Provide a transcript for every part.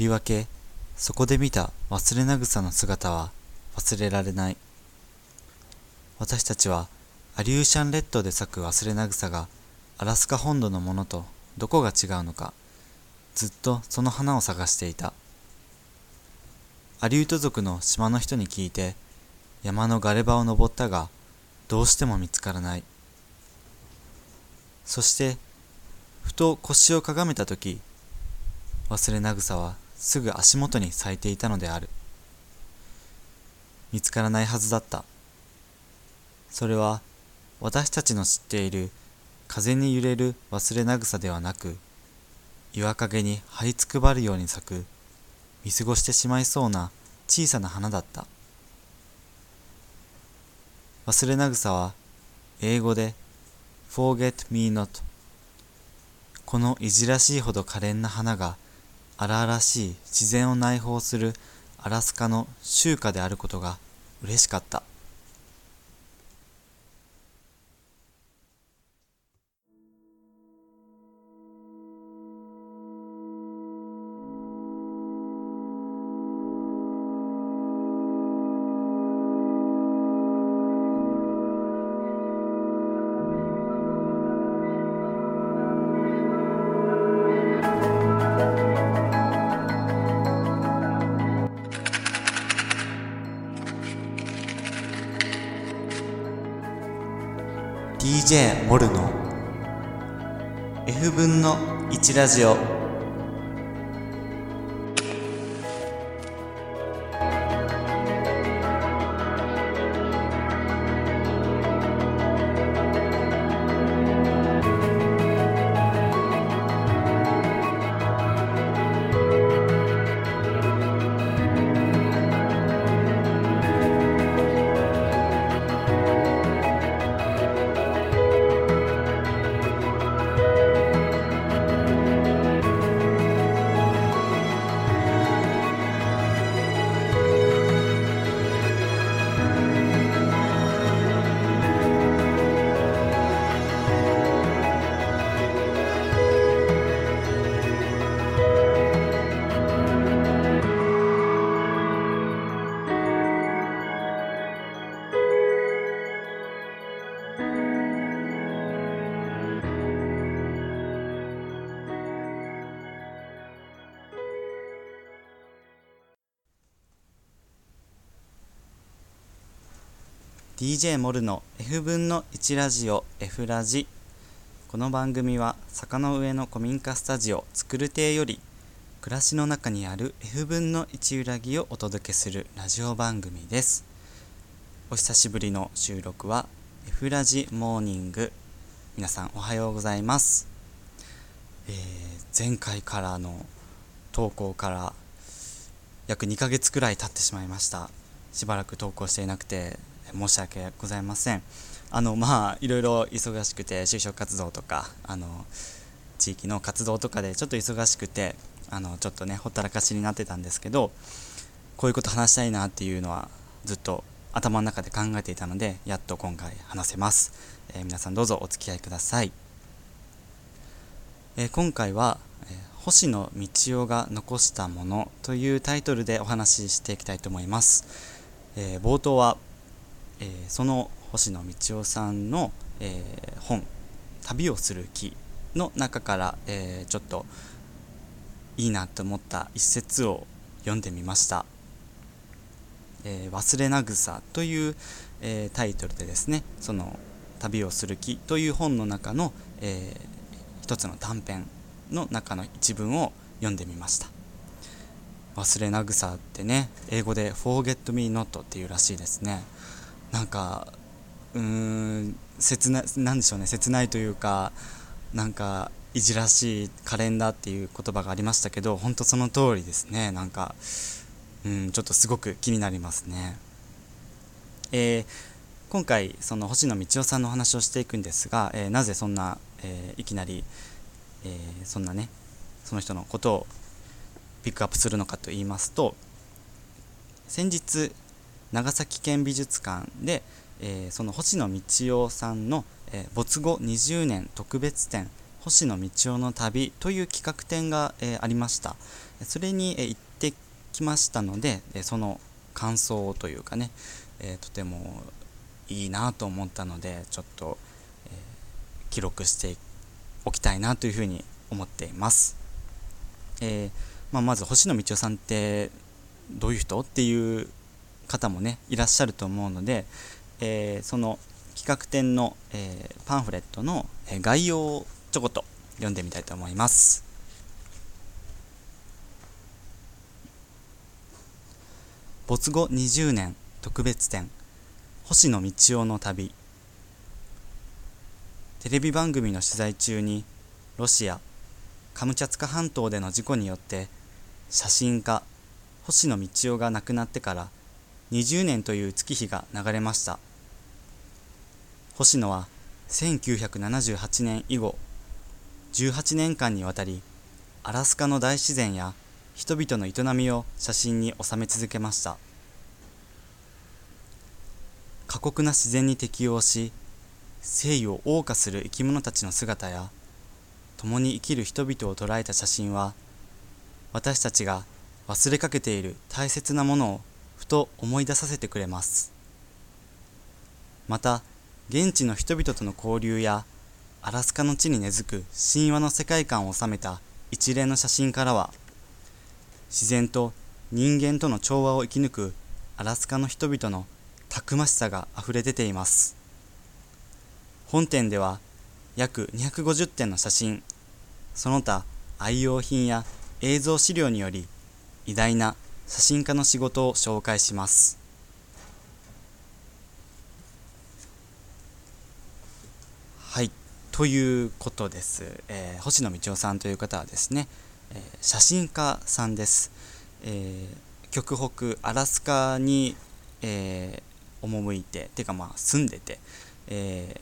りわけそこで見た忘れな草の姿は忘れられない。私たちはアリューシャン列島で咲く忘れな草がアラスカ本土のものとどこが違うのかずっとその花を探していた。アリュート族の島の人に聞いて山のガレ場を登ったがどうしても見つからない。そしてふと腰をかがめた時忘れな草はすぐ足元に咲いていたのである。見つからないはずだった。それは私たちの知っている風に揺れる忘れな草ではなく岩陰に張りつくばるように咲く見過ごしてしまいそうな小さな花だった。忘れな草は英語で Forget me not このいじらしいほど可憐な花が荒々しい自然を内包するアラスカの集家であることが嬉しかった。DJ モルの F 分の1ラジオ「DJ モルの F 分の1ラジオ F ラジ」この番組は坂の上の古民家スタジオ作る亭より暮らしの中にある F 分の1裏木をお届けするラジオ番組です。お久しぶりの収録は F ラジモーニング。皆さんおはようございます、えー前回からの投稿から約2ヶ月くらい経ってしまいました。しばらく投稿していなくて申し訳ございません。あのまあいろいろ忙しくて就職活動とかあの地域の活動とかでちょっと忙しくてあのちょっとねほったらかしになってたんですけどこういうこと話したいなっていうのはずっと頭の中で考えていたのでやっと今回話せます、えー皆さんどうぞお付き合いください、えー今回は、えー星野道夫が残したものというタイトルでお話ししていきたいと思います、え冒頭は、えーその星野道夫さんの、えー本「旅をする木」の中から、えーちょっといいなと思った一節を読んでみました「え忘れな草」という、えタイトルでですねその「旅をする木」という本の中の、えー一つの短編の中の一文を読んでみました。忘れな草ってね英語で Forget me not っていうらしいですね。なんかうーん切ななんでしょうね切ないというかなんかいじらしいカレンダーっていう言葉がありましたけど本当その通りですね。なんかうんちょっとすごく気になりますね。えー今回その星野道夫さんのお話をしていくんですが、えーなぜそんな、えーいきなり、えそんなねその人のことをピックアップするのかと言いますと先日長崎県美術館で、えーその星野道夫さんの、えー没後20年特別展星野道夫の旅という企画展が、えありました。それに、え行ってきましたので、えその感想というかね、えとてもいいなと思ったのでちょっと、え記録しておきたいなというふうに思っています、え、まあ、まず星野道夫さんってどういう人？っていう方もねいらっしゃると思うので、えー、その企画展の、えー、パンフレットの概要をちょこっと読んでみたいと思います。没後20年特別展星野道夫の旅テレビ番組の取材中にロシアカムチャツカ半島での事故によって写真家星野道夫が亡くなってから20年という月日が流れました。星野は1978年以後18年間にわたりアラスカの大自然や人々の営みを写真に収め続けました。過酷な自然に適応し生意を謳歌する生き物たちの姿や共に生きる人々を捉えた写真は私たちが忘れかけている大切なものをふと思い出させてくれます。また現地の人々との交流やアラスカの地に根付く神話の世界観を収めた一連の写真からは自然と人間との調和を生き抜くアラスカの人々のたくましさがあふれ出ています。本展では約250点の写真その他愛用品や映像資料により偉大な写真家の仕事を紹介します。はい。ということです、えー、星野道夫さんという方はですね、えー、写真家さんです、えー、極北アラスカに、え赴いててかまあ住んでて、え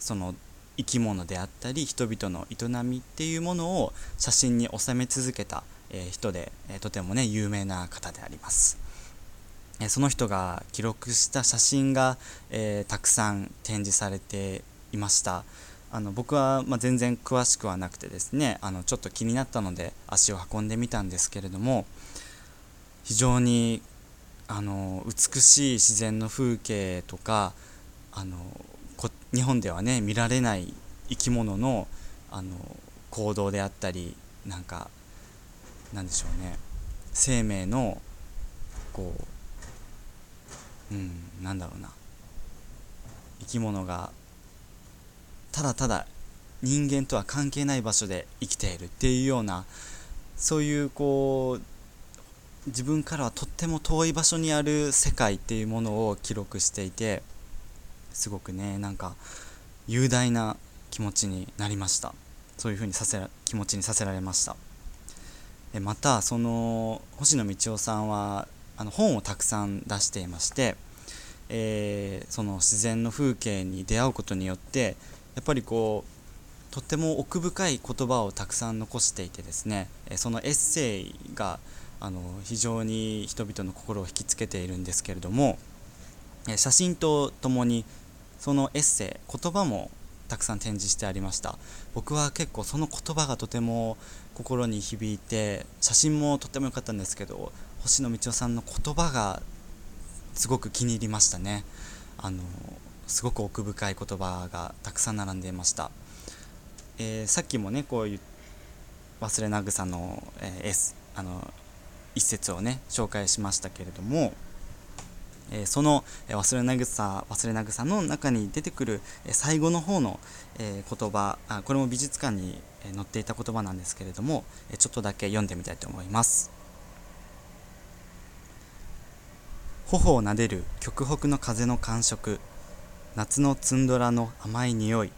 その生き物であったり人々の営みっていうものを写真に収め続けた、え人で、えとてもね有名な方であります。えその人が記録した写真が、えたくさん展示されていました。あの僕は、ま全然詳しくはなくてですねあのちょっと気になったので足を運んでみたんですけれども非常にあの美しい自然の風景とかあの日本ではね見られない生き物のあの行動であったりなんかなんでしょうね。生命のこううんなんだろうな。生き物がただただ人間とは関係ない場所で生きているっていうようなそういうこう自分からはとっても遠い場所にある世界っていうものを記録していてすごくねなんか雄大な気持ちになりました。そういうふうにさせ気持ちにさせられました。またその星野道夫さんはあの本をたくさん出していまして、えー、その自然の風景に出会うことによってやっぱりこうとっても奥深い言葉をたくさん残していてですねそのエッセイがあの非常に人々の心を引きつけているんですけれども写真とともにそのエッセイ言葉もたくさん展示してありました。僕は結構その言葉がとても心に響いて写真もとても良かったんですけど星野道夫さんの言葉がすごく気に入りましたね。あのすごく奥深い言葉がたくさん並んでいました、えー、さっきもねこういう忘れなぐさの,、えー、S あの一節をね紹介しましたけれども、え、その忘れなぐさ忘れなぐさの中に出てくる最後の方の、え言葉あこれも美術館に載っていた言葉なんですけれどもちょっとだけ読んでみたいと思います。頬を撫でる極北の風の感触夏のツンドラの甘い匂い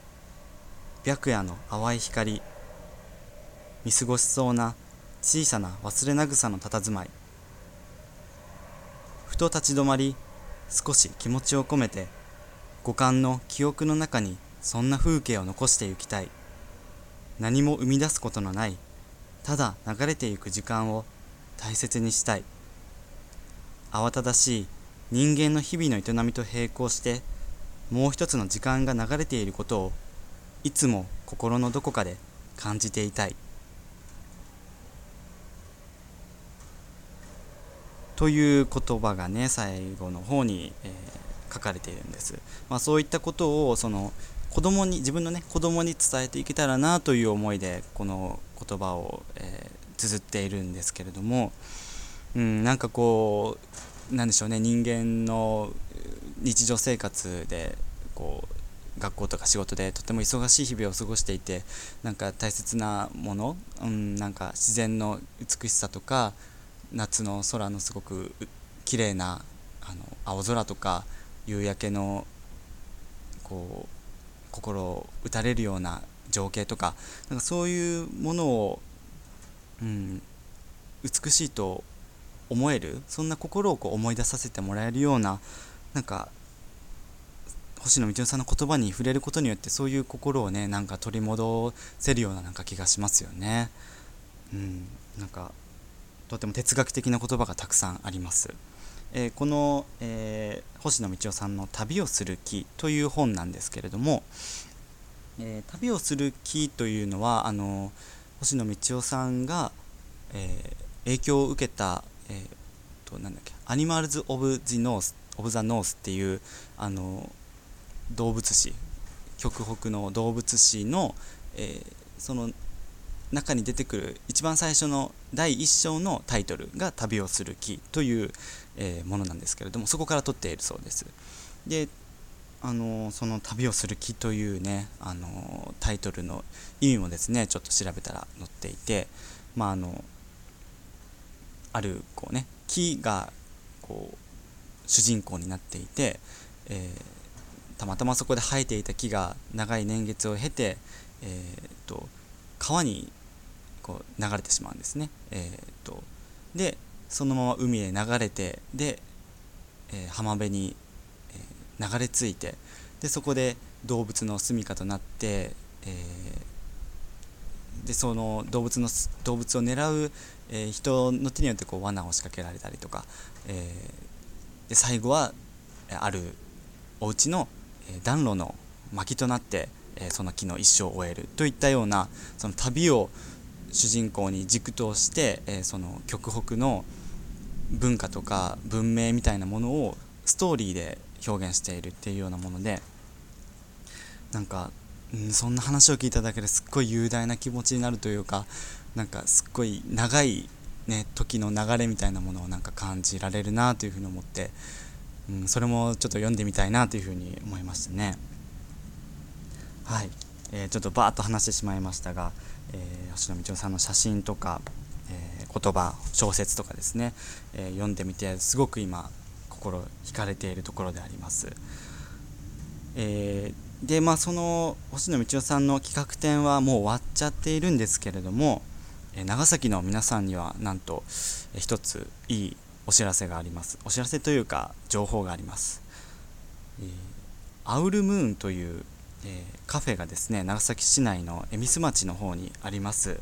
白夜の淡い光見過ごしそうな小さな忘れなぐさの佇まい。ふと立ち止まり少し気持ちを込めて五感の記憶の中にそんな風景を残してゆきたい。何も生み出すことのないただ流れてゆく時間を大切にしたい。慌ただしい人間の日々の営みと並行してもう一つの時間が流れていることをいつも心のどこかで感じていたい。という言葉がね最後の方に、えー、書かれているんです、まあ、そういったことをその子供に自分のね子供に伝えていけたらなという思いでこの言葉を、えー、綴っているんですけれども、うん、なんかこうなんでしょうね人間の日常生活でこう学校とか仕事でとても忙しい日々を過ごしていてなんか大切なもの、うん、なんか自然の美しさとか夏の空のすごく綺麗なあの青空とか夕焼けのこう心を打たれるような情景とかなんかそういうものを、うん、美しいと思えるそんな心をこう思い出させてもらえるようななんか星野道夫さんの言葉に触れることによってそういう心をねなんか取り戻せるようななんか気がしますよね。うん、なんかとても哲学的な言葉がたくさんあります。えー、この、えー、星野道夫さんの「旅をする木」という本なんですけれども、えー、旅をする木というのはあの星野道夫さんが、え影響を受けた、えー、となんだっけ Animals of the North of the North っていうあの動物誌極北の動物誌の、えその中に出てくる一番最初の第1章のタイトルが「旅をする木」という、えー、ものなんですけれどもそこから取っているそうです。であのその「旅をする木」というねあのタイトルの意味もですねちょっと調べたら載っていてまああのあるこうね木がこう主人公になっていて、えー、たまたまそこで生えていた木が長い年月を経て、えーと川にこう流れてしまうんですね。えーと、でそのまま海へ流れてで、えー、浜辺に、え、流れ着いてでそこで動物の住みかとなって、え、でその動物の動物を狙う、え人の手によってこう罠を仕掛けられたりとか、えで最後はあるお家の暖炉の薪となって、えその木の一生を終えるといったようなその旅を主人公に軸として、えー、その極北の文化とか文明みたいなものをストーリーで表現しているっていうようなものでなんか、うん、そんな話を聞いただけですっごい雄大な気持ちになるというかなんかすっごい長い、ね、時の流れみたいなものをなんか感じられるなというふうに思って、うん、それもちょっと読んでみたいなというふうに思いましたね。はい、えー、ちょっとバーッと話してしまいましたが、えー、星野道夫さんの写真とか、えー、言葉小説とかですね、えー、読んでみてすごく今心惹かれているところであります。えー、でまあその星野道夫さんの企画展はもう終わっちゃっているんですけれども、え長崎の皆さんにはなんと、えー、一ついいお知らせがありますお知らせというか情報があります、えー、アウルムーンというえー、カフェがですね長崎市内の恵比寿町の方にあります、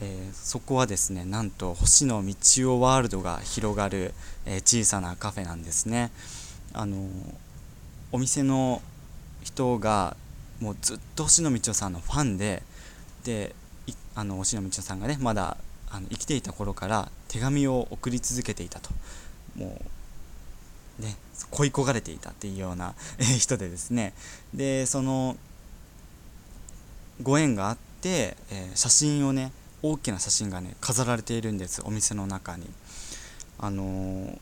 えー、そこはですねなんと星野道夫ワールドが広がる、えー、小さなカフェなんですね。あのお店の人がもうずっと星野道夫さんのファンでであの星野道夫さんがねまだあの生きていた頃から手紙を送り続けていたと。もうね恋焦がれていたっていうような人でですね。でそのご縁があって、えー、写真をね大きな写真がね飾られているんですお店の中に。あのー、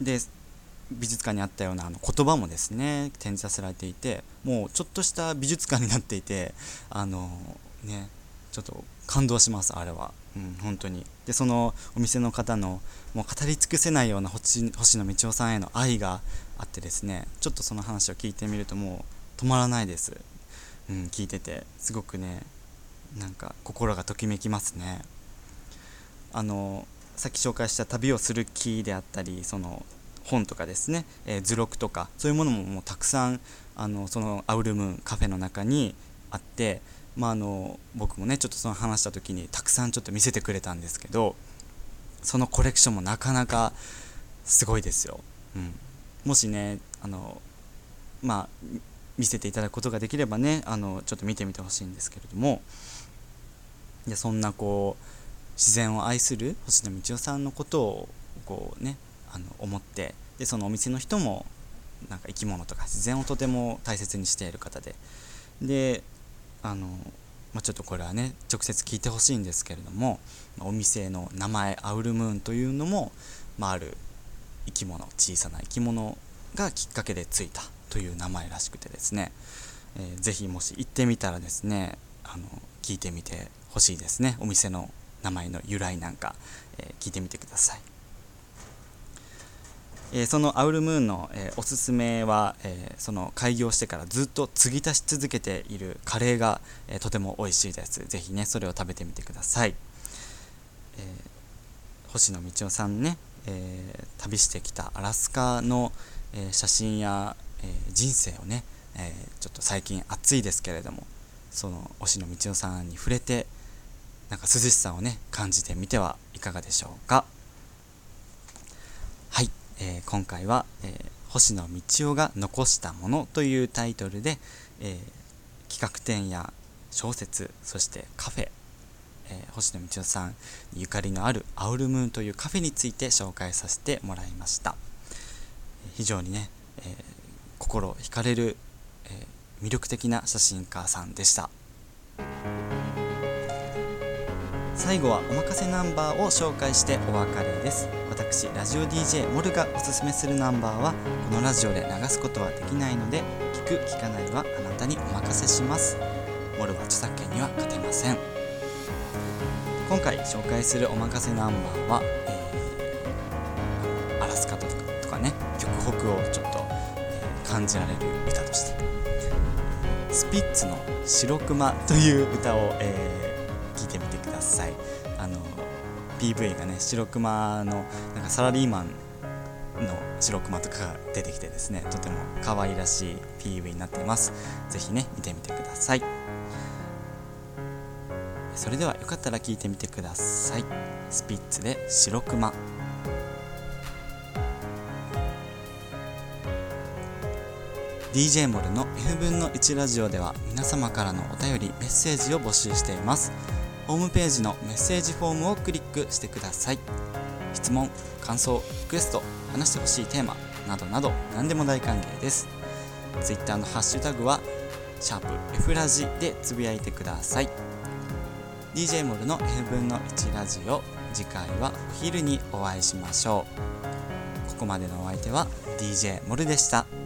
で美術館にあったようなあの言葉もですね展示させられていてもうちょっとした美術館になっていてあのー、ねちょっと感動しますあれは、うん、本当に。でそのお店の方のもう語り尽くせないような星星野道夫さんへの愛があってですねちょっとその話を聞いてみるともう止まらないです、うん、聞いててすごくねなんか心がときめきますね。あのさっき紹介した旅をする気であったりその本とかですね、えー、図録とかそういうものももうたくさんあのそのアウルムーンカフェの中にあってまあ、あの僕もねちょっとその話した時にたくさんちょっと見せてくれたんですけどそのコレクションもなかなかすごいですよ。うん、もしねあのまあ見せていただくことができればねあのちょっと見てみてほしいんですけれどもでそんなこう自然を愛する星野道夫さんのことをこうねあの思ってでそのお店の人もなんか生き物とか自然をとても大切にしている方でであの、まあ、ちょっとこれはね直接聞いてほしいんですけれどもお店の名前アウルムーンというのも、まあ、ある生き物小さな生き物がきっかけでついたという名前らしくてですね、えー、ぜひもし行ってみたらですねあの聞いてみてほしいですね。お店の名前の由来なんか、えー、聞いてみてください、えー、そのアウルムーンの、えー、おすすめは、えその開業してからずっと継ぎ足し続けているカレーが、えとても美味しいです。ぜひねそれを食べてみてください、え星野道夫さんね、え旅してきたアラスカの、え写真や、え人生をね、えちょっと最近暑いですけれどもその星野道夫さんに触れてなんか涼しさをね感じてみてはいかがでしょうか、えー、今回は、えー、星野道夫が残したものというタイトルで、えー、企画展や小説そしてカフェ、え星野道夫さんゆかりのあるアウルムーンというカフェについて紹介させてもらいました非常にね、え心惹かれる、え魅力的な写真家さんでした。最後はおまかせナンバーを紹介してお別れです。私ラジオ DJ モルがおすすめするナンバーはこのラジオで流すことはできないので聞く聞かないはあなたにお任せします。モルは著作権には勝てません。今回紹介するおまかせナンバーは、えー、アラスカとかとかね極北をちょっと、えー、感じられる歌として。スピッツの「白熊」という歌を、えー PV がね白熊のなんかサラリーマンの白熊とかが出てきてですねとても可愛らしい PV になっています。是非ね見てみてください。それではよかったら聞いてみてください。スピッツで白熊。DJ モルの F 分の1ラジオでは皆様からのお便りメッセージを募集しています。ホームページのメッセージフォームをクリックしてください。質問感想リクエスト話してほしいテーマなどなど何でも大歓迎です。Twitter のハッシュタグはシャープ F ラジでつぶやいてください。DJ モルの F 分の1ラジオ次回はお昼にお会いしましょう。ここまでのお相手は DJ モルでした。